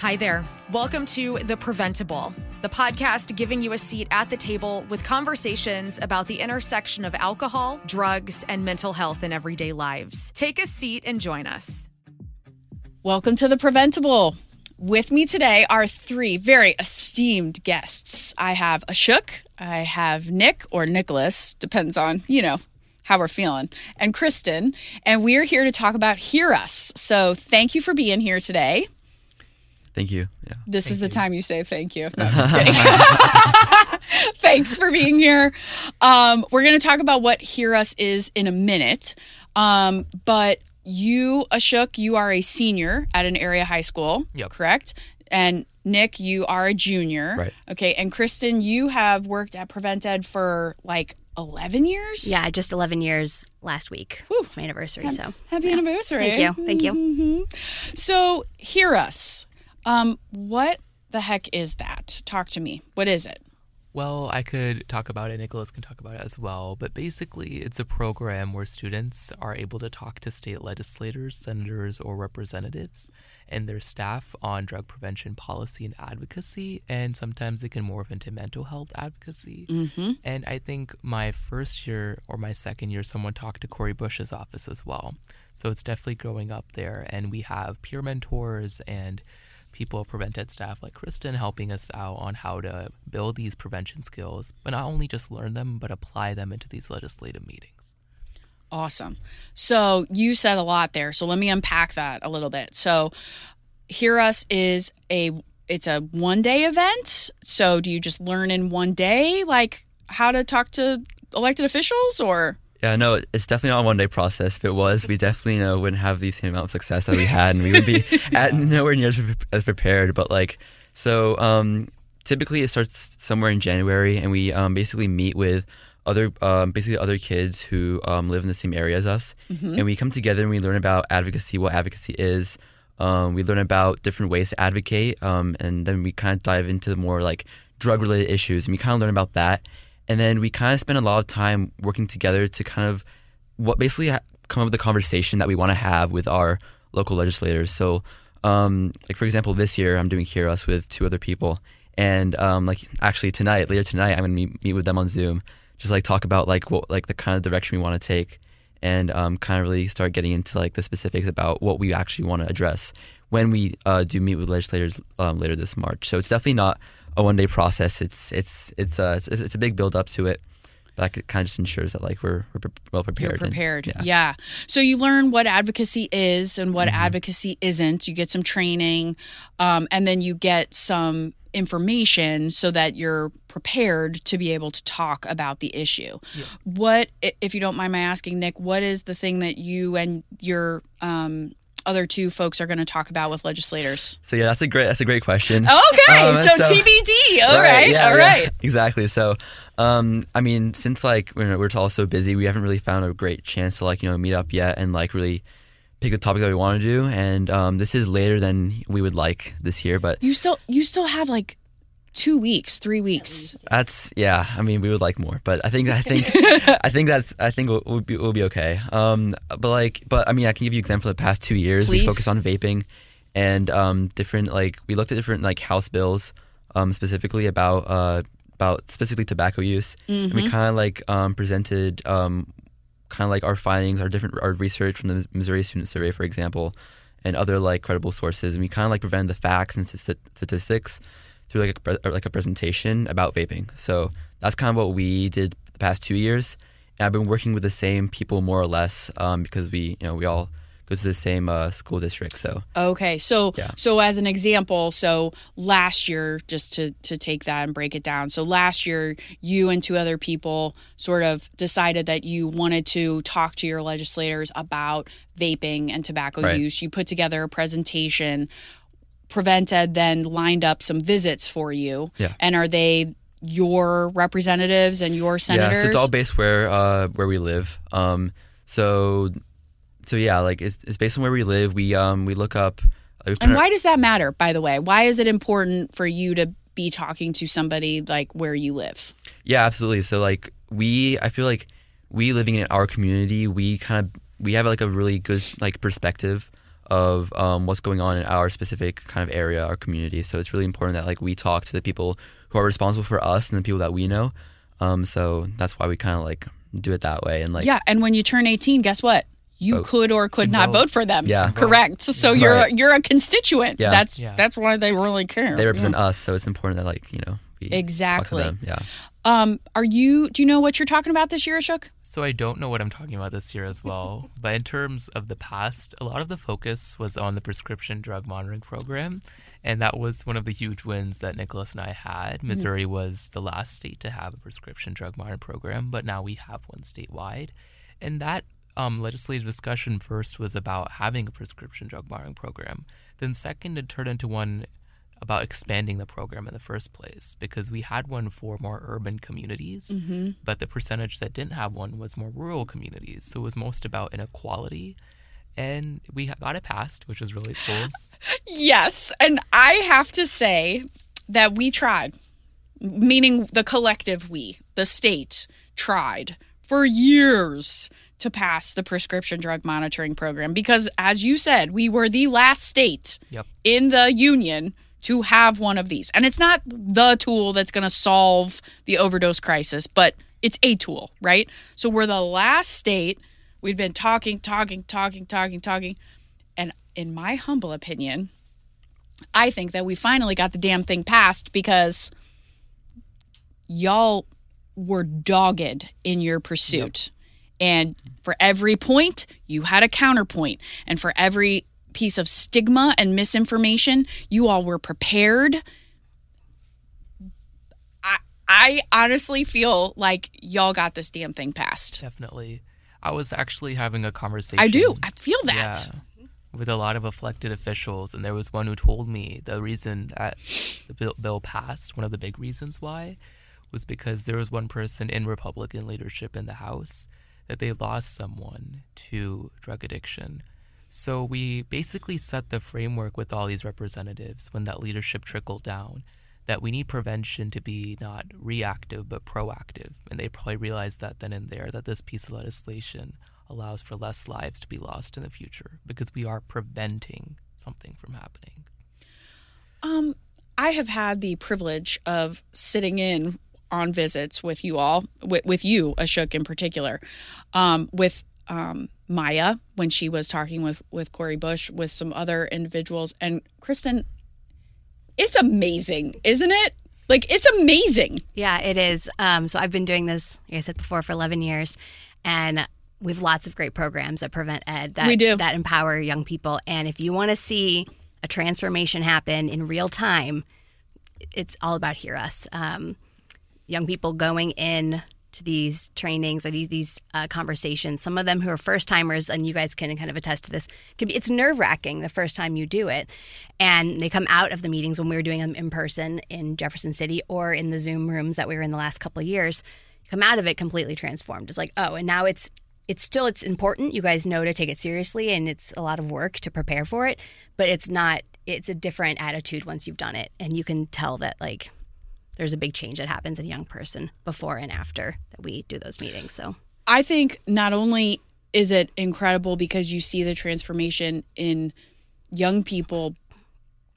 Hi there. Welcome to The Preventable, the podcast giving you a seat at the table with conversations about the intersection of alcohol, drugs, and mental health in everyday lives. Take a seat and join us. Welcome to The Preventable. With me today are three very esteemed guests. I have Ashok, I have Nick or Nicholas, depends on, you know, how we're feeling, and Kristin, and we're here to talk about Hear Us. So thank you for being here today. Thank you. Yeah. This is the time you say thank you. No, I'm just kidding. Thanks for being here. Um, we're going to talk about what Hear Us is in a minute. Um, but you, Ashok, you are a senior at an area high school, Yep. correct? And Nick, you are a junior. Right. Okay. And Kristin, you have worked at PreventEd for like 11 years? Yeah, just 11 years last week. Whew. It's my anniversary, so Happy anniversary. thank you. Thank you. Mhm. So, Hear Us. Um, what the heck is that? Talk to me. What is it? Well, I could talk about it. Nicholas can talk about it as well. But basically, it's a program where students are able to talk to state legislators, senators, or representatives and their staff on drug prevention policy and advocacy. And sometimes they can morph into mental health advocacy. Mm-hmm. And I think my first year or my second year, someone talked to Cori Bush's office as well. So it's definitely growing up there. And we have peer mentors and people, PreventEd staff like Kristin, helping us out on how to build these prevention skills, but not only just learn them, but apply them into these legislative meetings. Awesome. So you said a lot there. So let me unpack that a little bit. So Hear Us is a it's a one day event. So do you just learn in one day like how to talk to elected officials or Yeah, no, it's definitely not a one day process. If it was, we definitely you know, wouldn't have the same amount of success that we had, and we would be at nowhere near as, pre- as prepared. But like, so um, typically it starts somewhere in January, and we um, basically meet with other um, basically other kids who um, live in the same area as us, and we come together and we learn about advocacy, what advocacy is. Um, we learn about different ways to advocate, um, and then we kind of dive into more like drug related issues, and we kind of learn about that. And then we kind of spend a lot of time working together to kind of what basically come up with the conversation that we want to have with our local legislators. So, um, like for example, this year I'm doing Hear with two other people, and um, like actually tonight, later tonight, I'm gonna meet, meet with them on Zoom, just like talk about like what like the kind of direction we want to take, and um, kind of really start getting into like the specifics about what we actually want to address when we uh, do meet with legislators um, later this March. So it's definitely not a one day process. It's it's it's uh it's, it's a big build up to it. That kind of just ensures that like we're, we're well prepared. You're and- prepared. yeah. yeah. So you learn what advocacy is and what Mm-hmm. advocacy isn't. You get some training, um, and then you get some information so that you're prepared to be able to talk about the issue. What, if you don't mind my asking, Nick, what is the thing that you and your um, other two folks are going to talk about with legislators? So yeah, that's a great that's a great question. Okay, Um, so, so- TBD. All right, yeah, all yeah, exactly. So, um, I mean, since like we're, we're all so busy, we haven't really found a great chance to like you know meet up yet and like really pick the topic that we want to do. And um, this is later than we would like this year, but You still, you still have like two weeks, three weeks. That's yeah. I mean, we would like more, but I think I think I think that's I think we'll, we'll be we'll be okay. Um, but like, but I mean, I can give you an example. For the past two years, Please. we focused on vaping and um, different like we looked at different like House bills, um, specifically about uh about specifically tobacco use, and we kind of like um presented um kind of like our findings, our different our research from the Missouri Student Survey, for example, and other like credible sources, and we kind of like presented the facts and sti- statistics through like a, pre- like a presentation about vaping. So that's kind of what we did the past two years. And I've been working with the same people more or less um, because we you know we all go to the same uh, school district. So Okay, so Yeah. so as an example, so last year, just to to take that and break it down. So last year, you and two other people sort of decided that you wanted to talk to your legislators about vaping and tobacco Right. use. You put together a presentation. PreventEd then lined up some visits for you. Yeah. And are they your representatives and your senators? yeah, so it's all based where uh, where we live. Um, so so yeah, like it's, it's based on where we live. We um we look up. put and our- why does that matter, by the way? Why is it important for you to be talking to somebody like where you live? Yeah, absolutely. So like we, I feel like we living in our community, we kind of we have like a really good like perspective of um, what's going on in our specific kind of area, our community. So it's really important that like we talk to the people who are responsible for us and the people that we know. Um, so that's why we kind of like do it that way and like yeah, and when you turn 18, guess what? You Vote. could or could not Vote. vote for them. Yeah. correct. So Yeah. you're Right. you're a constituent. Yeah. That's Yeah. that's why they really care. they represent us. So it's important that like you know we Exactly. talk to them. Yeah. Um, are you? Do you know what you're talking about this year, Ashok? So I don't know what I'm talking about this year as well. but in terms of the past, a lot of the focus was on the prescription drug monitoring program. And that was one of the huge wins that Nicholas and I had. Missouri was the last state to have a prescription drug monitoring program, but now we have one statewide. And that um, legislative discussion first was about having a prescription drug monitoring program. Then, second, it turned into one about expanding the program in the first place because we had one for more urban communities, mm-hmm. but the percentage that didn't have one was more rural communities. So it was most about inequality. And we got it passed, which was really cool. Yes, and I have to say that we tried, meaning the collective we, the state, tried for years to pass the prescription drug monitoring program because, as you said, we were the last state Yep. in the union to have one of these. And it's not the tool that's going to solve the overdose crisis, but it's a tool, right? So we're the last state. We've been talking, talking, talking, talking, talking. And in my humble opinion, I think that we finally got the damn thing passed because y'all were dogged in your pursuit. And for every point, you had a counterpoint. And for every piece of stigma and misinformation, you all were prepared. I I honestly feel like y'all got this damn thing passed. Definitely. I was actually having a conversation. I do. I feel that. Yeah, with a lot of elected officials, and there was one who told me the reason that the bill, bill passed, one of the big reasons why, was because there was one person in Republican leadership in the House that they lost someone to drug addiction. So we basically set the framework with all these representatives when that leadership trickled down that we need prevention to be not reactive but proactive. And they probably realized that then and there that this piece of legislation allows for less lives to be lost in the future because we are preventing something from happening. Um, I have had the privilege of sitting in on visits with you all, with, with you, Ashok in particular, um, with um, Maya when she was talking with with Cori Bush, with some other individuals, and Kristin. It's amazing, isn't it? Like it's amazing. Yeah, it is. Um, so I've been doing this, like I said before, for 11 years, and we have lots of great programs at PreventEd that We do. that empower young people. And if you want to see a transformation happen in real time, it's all about Hear Us. Um, young people going in to these trainings or these these uh, conversations. Some of them who are first timers, and you guys can kind of attest to this. Could be it's nerve wracking the first time you do it, and they come out of the meetings when we were doing them in person in Jefferson City or in the Zoom rooms that we were in the last couple of years. Come out of it completely transformed. It's like oh, and now it's it's still it's important. You guys know to take it seriously, and it's a lot of work to prepare for it. But it's not. It's a different attitude once you've done it, and you can tell that like there's a big change that happens in a young person before and after that we do those meetings. So I think not only is it incredible because you see the transformation in young people,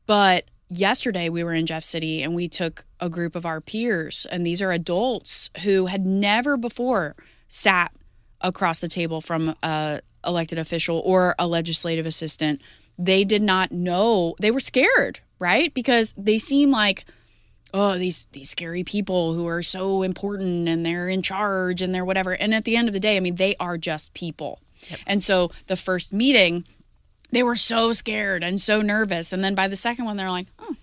but yesterday we were in Jeff City and we took a group of our peers, and these are adults who had never before sat across the table from a elected official or a legislative assistant. They did not know they were scared, right? Because they seem like oh these these scary people who are so important and they're in charge and they're whatever. And at the end of the day i mean they are just people. And so the first meeting they were so scared and so nervous. And then by the second one they're like oh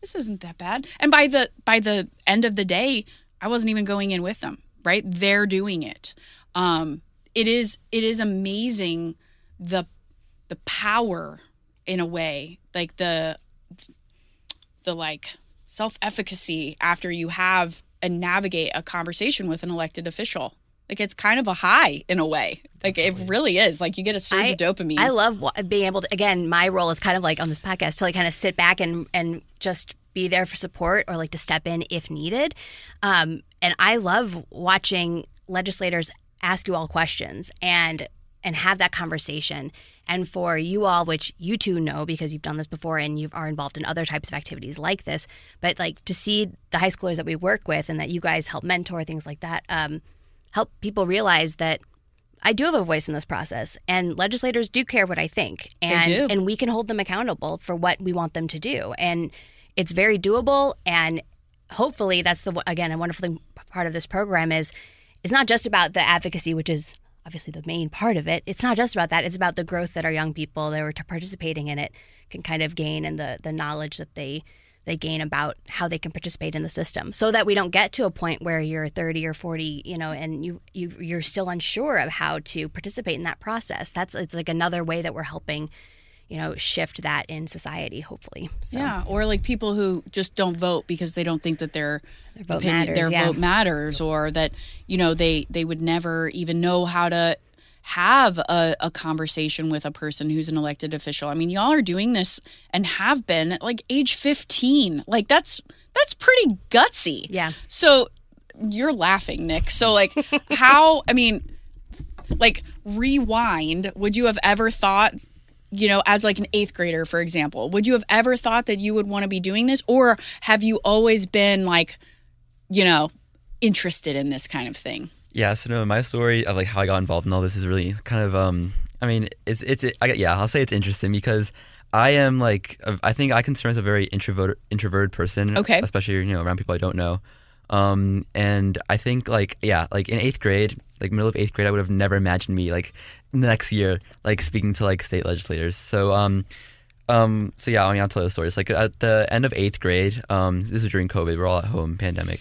this isn't that bad. And by the by the end of the day i wasn't even going in with them right? They're doing it. Um it is it is amazing the the power in a way like the the like self-efficacy after you have and navigate a conversation with an elected official like it's kind of a high in a way like it really is like you get a surge of dopamine I love being able to. Again, my role is kind of like on this podcast to like kind of sit back and and just be there for support or like to step in if needed. Um, and I love watching legislators ask you all questions and and have that conversation. And for you all, which you two know because you've done this before and you are involved in other types of activities like this, but like to see the high schoolers that we work with and that you guys help mentor things like that, um, help people realize that I do have a voice in this process, and legislators do care what I think, and and we can hold them accountable for what we want them to do, and it's very doable. And hopefully, that's the again a wonderful thing, part of this program is it's not just about the advocacy, which is obviously the main part of it. It's not just about that; it's about the growth that our young people that are participating in it can kind of gain, and the the knowledge that they they gain about how they can participate in the system. So that we don't get to a point where you're 30 or 40 you know and you, you you're still unsure of how to participate in that process. That's it's like another way that we're helping you know shift that in society hopefully so. Yeah, or like people who just don't vote because they don't think that their, Their vote opinion- matters, their yeah. vote matters, or that you know they they would never even know how to have a, a conversation with a person who's an elected official. I mean, y'all are doing this and have been at like age fifteen. Like that's that's pretty gutsy. Yeah. So you're laughing, Nick. So like how? I mean, like rewind. Would you have ever thought? You know, as like an eighth grader, for example, would you have ever thought that you would want to be doing this? Or have you always been like, you know, interested in this kind of thing? Yeah, so no, my story of like how I got involved in all this is really kind of um I mean, it's it's I, yeah, I'll say it's interesting because I am like I think I consider myself a very introvert introverted person, Okay. especially you know around people I don't know. Um and I think like yeah, like in 8th grade, like middle of 8th grade I would have never imagined me like next year like speaking to like state legislators. So um um so yeah, I mean I'll tell you the story. It's like at the end of 8th grade, um this was during COVID, we're all at home, pandemic.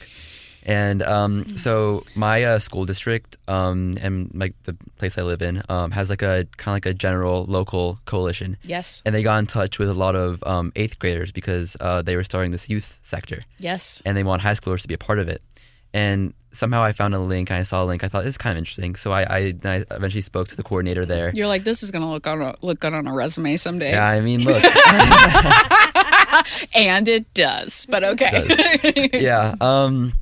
And um, so my uh, school district um, and like the place I live in um, has like a kind of like a general local coalition, Yes. and they got in touch with a lot of um, eighth graders because uh, they were starting this youth sector, Yes. and they want high schoolers to be a part of it. And somehow I found a link, and I saw a link. I thought this is kind of interesting, so I, I, I eventually spoke to the coordinator there. You're like, this is going to look on a, look good on a resume someday. Yeah, I mean, look, And it does, but okay. yeah. Um,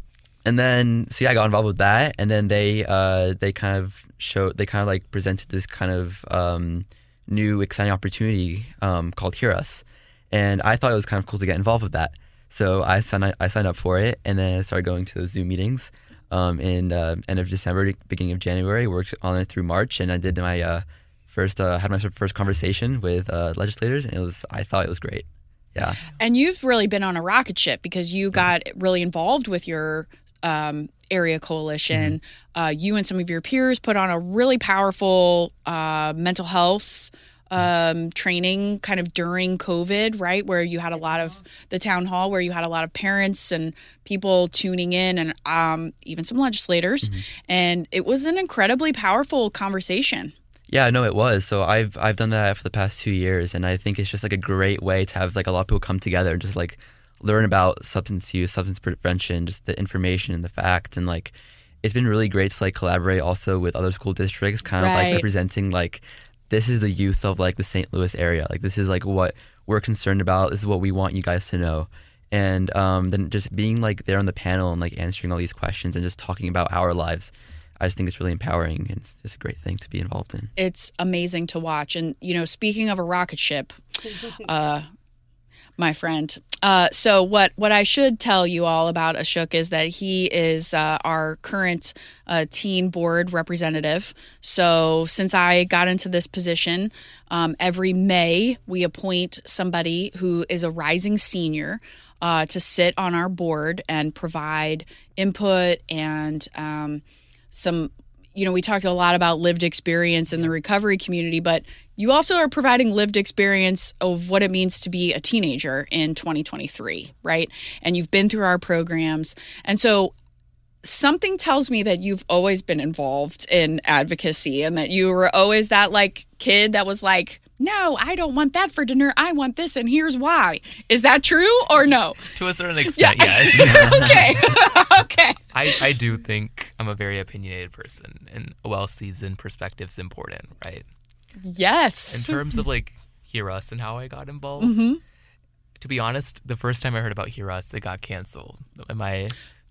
and then so yeah, I got involved with that, and then they uh they kind of showed they kind of like presented this kind of um new exciting opportunity um called Hear Us, and I thought it was kind of cool to get involved with that. So I signed I signed up for it, and then I started going to those Zoom meetings. Um, in uh, end of December, beginning of January, worked on it through March, and I did my uh, first uh, had my first conversation with uh, legislators, and it was I thought it was great. Yeah. And you've really been on a rocket ship because you got really involved with your um, area coalition. Uh, you and some of your peers put on a really powerful uh, mental health um, training kind of during COVID, right? Where you had a lot of the town hall, where you had a lot of parents and people tuning in, and um, even some legislators. And it was an incredibly powerful conversation. Yeah, no, it was. So I've I've done that for the past two years, and I think it's just like a great way to have like a lot of people come together and just like learn about substance use, substance prevention, just the information and the facts, and like it's been really great to like collaborate also with other school districts, kind of like representing like this is the youth of like the St. Louis area, like this is like what we're concerned about. This is what we want you guys to know. And um, then just being like there on the panel and like answering all these questions and just talking about our lives, I just think it's really empowering and it's just a great thing to be involved in. it's amazing to watch. And you know, speaking of a rocket ship, uh, my friend. Uh, so what what I should tell you all about Ashok is that he is uh, our current uh, teen board representative. So since I got into this position, um, every May we appoint somebody who is a rising senior. Uh, to sit on our board and provide input and um, some you know, we talked a lot about lived experience in the recovery community, but you also are providing lived experience of what it means to be a teenager in 2023, right? And you've been through our programs. And so something tells me that you've always been involved in advocacy and that you were always that like kid that was like, no, I don't want that for dinner. I want this, and here's why. Is that true or no? To a certain extent, yes. okay. okay. I, I do think I'm a very opinionated person, and a well seasoned perspective is important, right? Yes. In terms of like Hear Us and how I got involved, Mm-hmm. to be honest, the first time I heard about Hear Us, it got canceled. Am I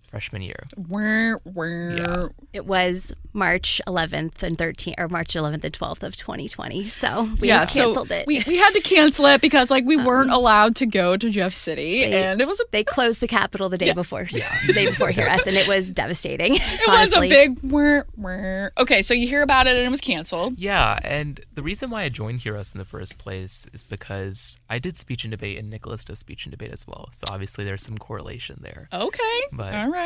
freshman year. Wah, wah. Yeah. It was March 11th and 13th, or March 11th and 12th of 2020. So we yeah, so canceled it. We, we had to cancel it because like we um, weren't allowed to go to Jeff City, They- and it was a they closed the Capitol the day before, the day before Hear Us, and it was devastating. it was a big. Wah, wah. Okay, so you hear about it and it was canceled. Yeah, and the reason why I joined Hear Us in the first place is because I did speech and debate, and Nicholas does speech and debate as well. So obviously there's some correlation there. Okay, But- all right.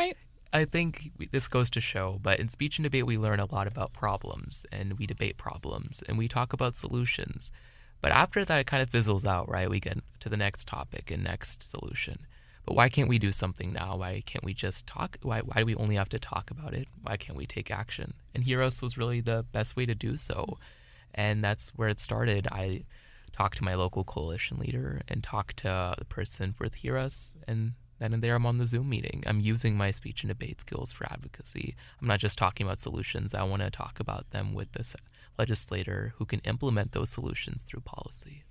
I think this goes to show, but in speech and debate, we learn a lot about problems and we debate problems and we talk about solutions. But after that, it kind of fizzles out, right? We get to the next topic and next solution. But why can't we do something now? Why can't we just talk? Why, why do we only have to talk about it? Why can't we take action? And Hear Us was really the best way to do so. And that's where it started. I talked to my local coalition leader and talked to the person with Hear Us, and then and there I'm on the Zoom meeting. I'm using my speech and debate skills for advocacy. I'm not just talking about solutions. I want to talk about them with this legislator who can implement those solutions through policy.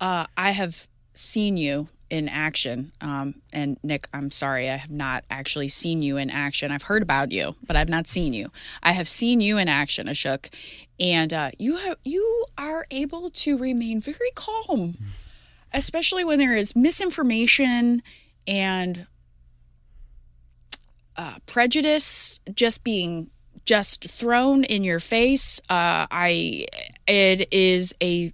Uh, I have seen you in action, um, and Nick, I'm sorry, I have not actually seen you in action. I've heard about you, but I've not seen you. I have seen you in action, Ashok, and uh, you have you are able to remain very calm, especially when there is misinformation and uh, prejudice just being just thrown in your face. Uh, I it is a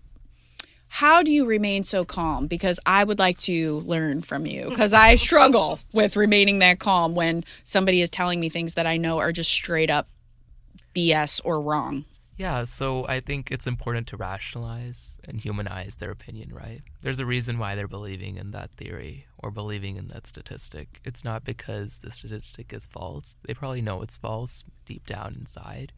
how do you remain so calm? Because I would like to learn from you because I struggle with remaining that calm when somebody is telling me things that I know are just straight up BS or wrong. Yeah, so I think it's important to rationalize and humanize their opinion, right? There's a reason why they're believing in that theory or believing in that statistic. It's not because the statistic is false. They probably know it's false deep down inside,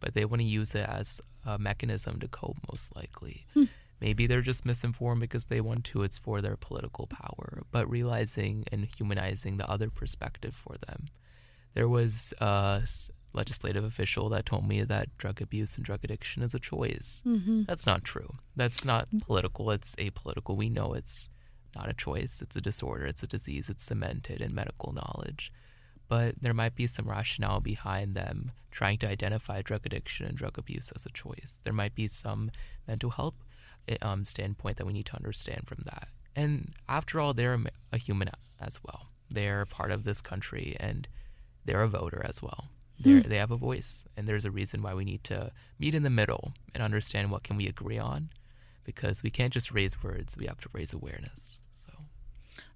but they want to use it as a mechanism to cope, most likely. Hmm. Maybe they're just misinformed because they want to. It's for their political power, but realizing and humanizing the other perspective for them. There was a s- legislative official that told me that drug abuse and drug addiction is a choice. That's not true. That's not political. It's apolitical. We know it's not a choice. It's a disorder. It's a disease. It's cemented in medical knowledge. But there might be some rationale behind them trying to identify drug addiction and drug abuse as a choice. There might be some mental health eh, um, standpoint that we need to understand from that. And after all, they're a human as well. They're part of this country and they're a voter as well. They're, hmm. They have a voice, and there's a reason why we need to meet in the middle and understand what can we agree on, because we can't just raise words; we have to raise awareness. So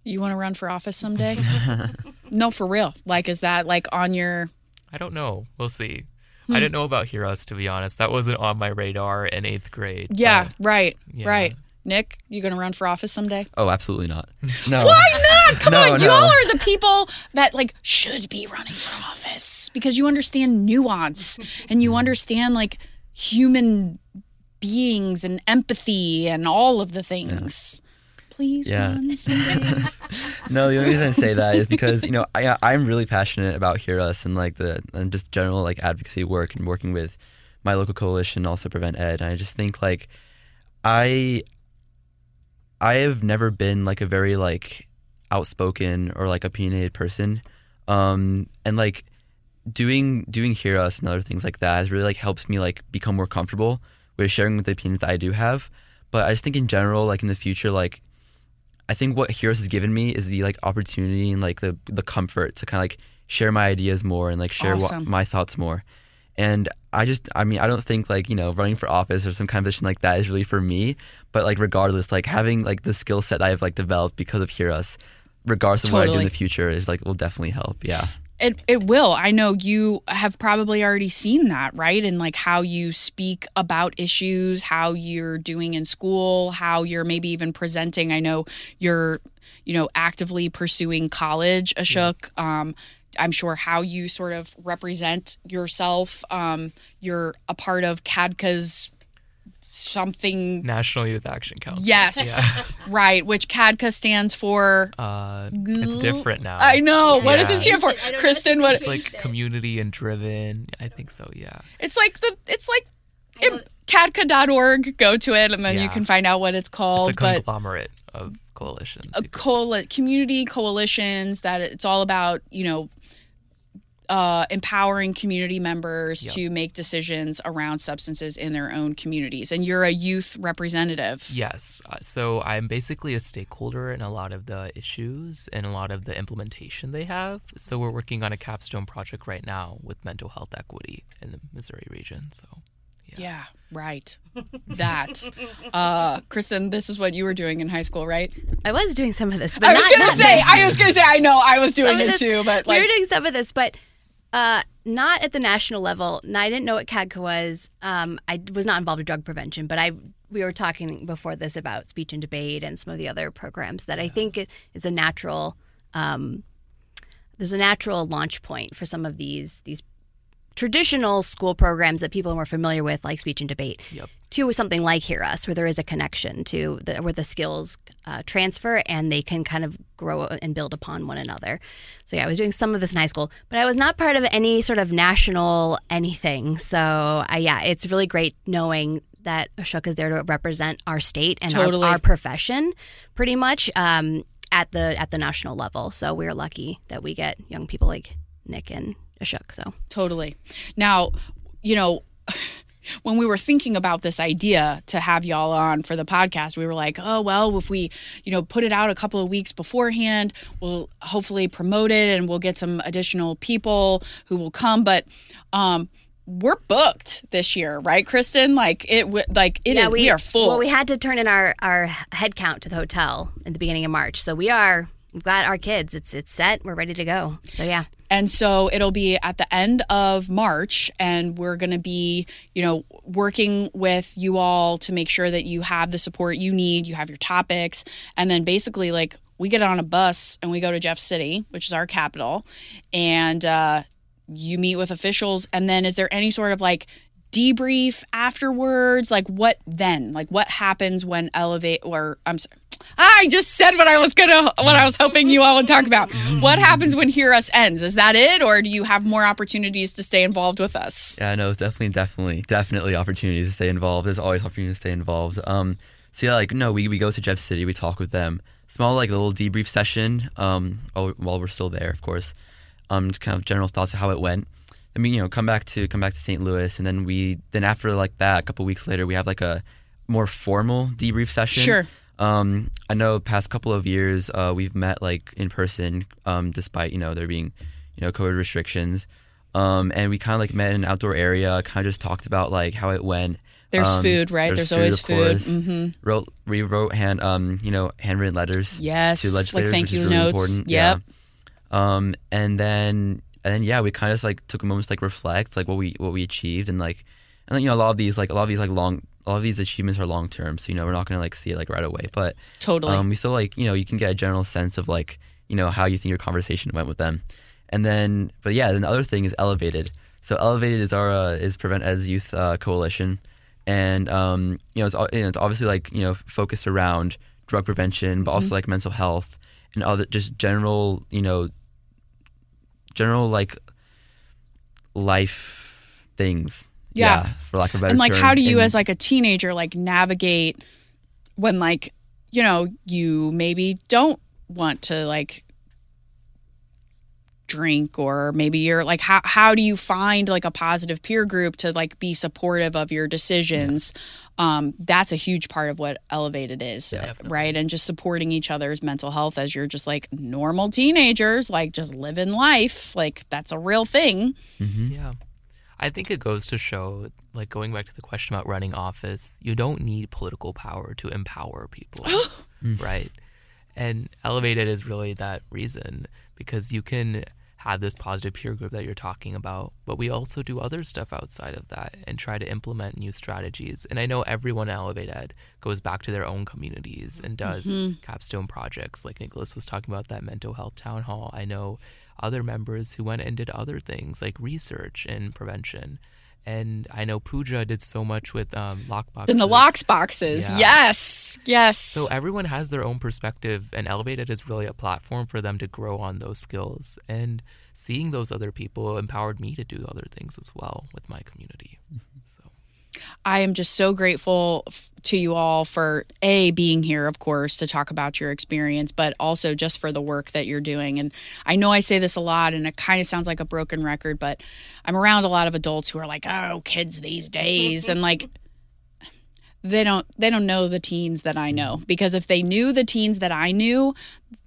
You want to run for office someday? no, for real. Like, is that like on your? I don't know. We'll see. I hmm. didn't know about Hear Us to be honest. That wasn't on my radar in eighth grade. Yeah, but right, yeah. right. Nick, you gonna run for office someday? Oh, absolutely not. No. Why not? Come No, on, no. you all are the people that like should be running for office because you understand nuance and you understand like human beings and empathy and all of the things. Please Yeah. run someday. No, the only reason I say that is because you know I I'm really passionate about Hear Us and like the and just general like advocacy work and working with my local coalition also PreventEd. And I just think like I I have never been like a very like outspoken or like opinionated person, um, and like doing doing Hear Us and other things like that has really like helps me like become more comfortable with sharing with the opinions that I do have. But I just think in general, like in the future, like I think what Hear Us has given me is the like opportunity and like the the comfort to kind of like share my ideas more and like share Awesome. what, my thoughts more. And I just, I mean, I don't think like you know running for office or some kind of position like that is really for me. But like regardless, like having like the skill set I've like developed because of Hear Us, regardless of what I do in the future, is like will definitely help. Yeah. It it will. I know you have probably already seen that, right? And like how you speak about issues, how you're doing in school, how you're maybe even presenting. I know you're, you know, actively pursuing college, Ashok. Um, I'm sure how you sort of represent yourself. Um, you're a part of CADCA's something. National Youth Action Council. Yes, right. Which CADCA stands for. Uh, it's different now. I know. What does it stand for, I don't know Kristin? What It's like community and driven. I think so. Yeah. It's like the it's like it, cadca.org. Go to it and then you can find out what it's It's called. a but conglomerate of coalitions. a you could say. coal community coalitions that it's all about, you know, uh, empowering community members Yep. to make decisions around substances in their own communities. And you're a youth representative. Yes. Uh, so I'm basically a stakeholder in a lot of the issues and a lot of the implementation they have. So we're working on a capstone project right now with mental health equity in the Missouri region. So Yeah, right. that. Uh, Kristin, this is what you were doing in high school, right? I was doing some of this, but I was not, gonna not say, this. I was gonna say, I know, I was doing it this- too, but we like, were doing some of this, but uh, not at the national level. And I didn't know what CADCA was. Um, I was not involved with drug prevention, but I we were talking before this about speech and debate and some of the other programs that I think is a natural. Um, there's a natural launch point for some of these these traditional school programs that people are more familiar with, like speech and debate, Yep. to something like Hear Us, where there is a connection to the, where the skills uh, transfer and they can kind of grow and build upon one another. So yeah, I was doing some of this in high school, but I was not part of any sort of national anything. So I, yeah, it's really great knowing that Ashok is there to represent our state and Totally. our, our profession, pretty much um, at the at the national level. So we're lucky that we get young people like Nick and Ashok. So Totally. Now, you know, when we were thinking about this idea to have y'all on for the podcast, we were like, oh, well, if we, you know, put it out a couple of weeks beforehand, we'll hopefully promote it and we'll get some additional people who will come. But, um, we're booked this year, right, Kristin? Like it, like it is. we, are full. Well, we had to turn in our our head count to the hotel in the beginning of March, so we are. We've got our kids. It's it's set. We're ready to go. So yeah. And so it'll be at the end of March, and we're going to be, you know, working with you all to make sure that you have the support you need, you have your topics, and then basically, like, we get on a bus and we go to Jeff City, which is our capital, and uh, you meet with officials. And then, is there any sort of like debrief afterwards? Like, what then? Like, what happens when Elevate, or I'm sorry. I just said what I was gonna, what I was hoping you all would talk about. What happens when Hear Us ends? Is that it, or do you have more opportunities to stay involved with us? Yeah, no, definitely, definitely, definitely opportunities to stay involved. There's always opportunities to stay involved. Um, so yeah, like no, we, we go to Jeff City, we talk with them. Small like a little debrief session. Um, while, while we're still there, of course. Um, just kind of general thoughts of how it went. I mean, you know, come back to come back to St. Louis, and then we then after like that, a couple weeks later, we have like a more formal debrief session. Sure. Um, I know past couple of years, uh, we've met like in person, um, despite you know there being, you know, COVID restrictions. Um, and we kind of like met in an outdoor area, kind of just talked about like how it went. There's Um, food, right? There's, always of food. course. hmm Wrote we wrote hand um you know handwritten letters Yes, to like legislators, thank which you really notes. important. Yep. Yeah. Um, and then and then yeah, we kind of just like took a moment to like reflect like what we what we achieved and like and then you know a lot of these like a lot of these like long a lot of these achievements are long term, so you know we're not gonna like see it like right away, but Totally. um, we still like you know you can get a general sense of like you know how you think your conversation went with them, and then but yeah, then the other thing is elevated. So elevated is our uh, is prevent as youth uh, coalition, and um, you know it's al- you know, it's obviously like you know focused around drug prevention, but also like mental health and other just general you know general like life things. Yeah. for lack of a better and like term. how do you And- as like a teenager like navigate when like you know you maybe don't want to like drink or maybe you're like how how do you find like a positive peer group to like be supportive of your decisions um that's a huge part of what elevated is Yeah. Right and just supporting each other's mental health as you're just like normal teenagers like just living life like that's a real thing Mhm. Yeah. I think it goes to show, like going back to the question about running office, you don't need political power to empower people, mm. right? And Elevated is really that reason because you can have this positive peer group that you're talking about, but we also do other stuff outside of that and try to implement new strategies. And I know everyone at Elevate Ed goes back to their own communities and does mm-hmm. capstone projects, like Nicholas was talking about that mental health town hall. I know other members who went and did other things like research and prevention. And I know Pooja did so much with um, lockboxes. in the locks boxes Yeah. yes yes So everyone has their own perspective, and Elevated is really a platform for them to grow on those skills. And seeing those other people empowered me to do other things as well with my community. I am just so grateful f- to you all for a being here, of course, to talk about your experience, but also just for the work that you're doing. And I know I say this a lot, and it kind of sounds like a broken record, but I'm around a lot of adults who are like, "Oh, kids these days," and like they don't they don't know the teens that I know because if they knew the teens that I knew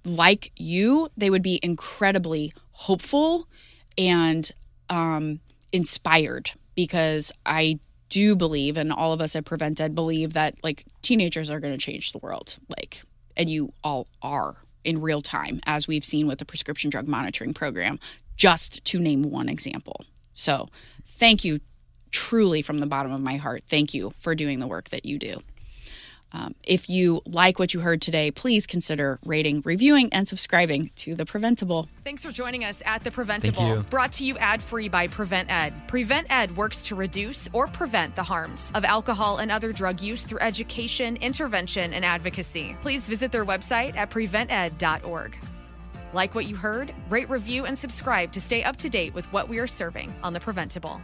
like you they would be incredibly hopeful and um, inspired because I do believe and all of us at PreventEd believe that like teenagers are going to change the world like and you all are in real time as we've seen with the prescription drug monitoring program just to name one example so thank you truly from the bottom of my heart, thank you for doing the work that you do. Um, if you like what you heard today, please consider rating, reviewing, and subscribing to The Preventable. Thanks for joining us at The Preventable, you. brought to you ad free by PreventEd. Prevent Ed works to reduce or prevent the harms of alcohol and other drug use through education, intervention, and advocacy. Please visit their website at prevented.org. Like what you heard? Rate, review, and subscribe to stay up to date with what we are serving on The Preventable.